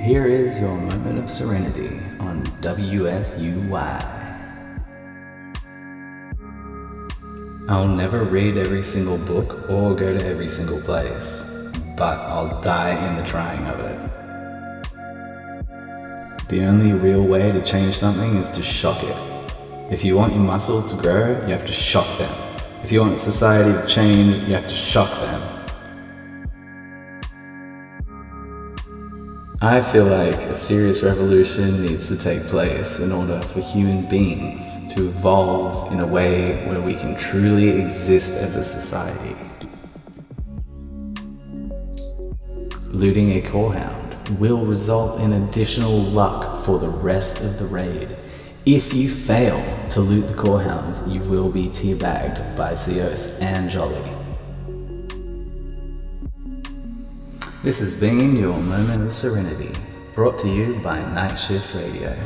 Here is your moment of serenity on WSUY. I'll never read every single book or go to every single place, but I'll die in the trying of it. The only real way to change something is to shock it. If you want your muscles to grow, you have to shock them. If you want society to change, you have to shock them. I feel like a serious revolution needs to take place in order for human beings to evolve in a way where we can truly exist as a society. Looting a corehound will result in additional luck for the rest of the raid. If you fail to loot the corehounds, you will be teabagged by Cios and Jolly. This has been your moment of serenity, brought to you by Night Shift Radio.